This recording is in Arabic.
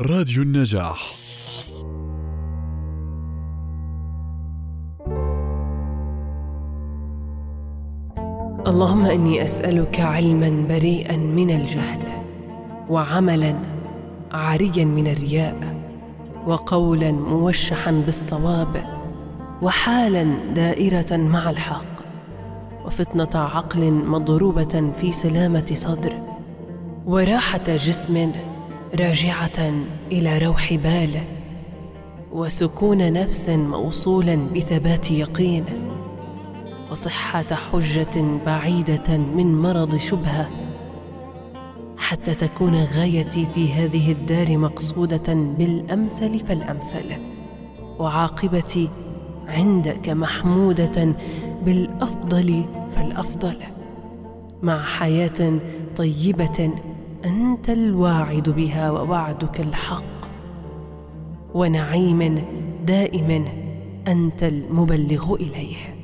راديو النجاح. اللهم إني أسألك علما بريئا من الجهل وعملا عاريا من الرياء وقولا موشحا بالصواب وحالا دائرة مع الحق وفتنه عقل مضروبة في سلامة صدر وراحة جسم راجعة إلى روح بال وسكون نفس موصولا بثبات يقين وصحة حجة بعيدة من مرض شبهة حتى تكون غايتي في هذه الدار مقصودة بالأمثل فالأمثل وعاقبتي عندك محموده بالأفضل فالأفضل مع حياة طيبة أنت الواعد بها ووعدك الحق. ونعيم دائم أنت المبلغ إليه.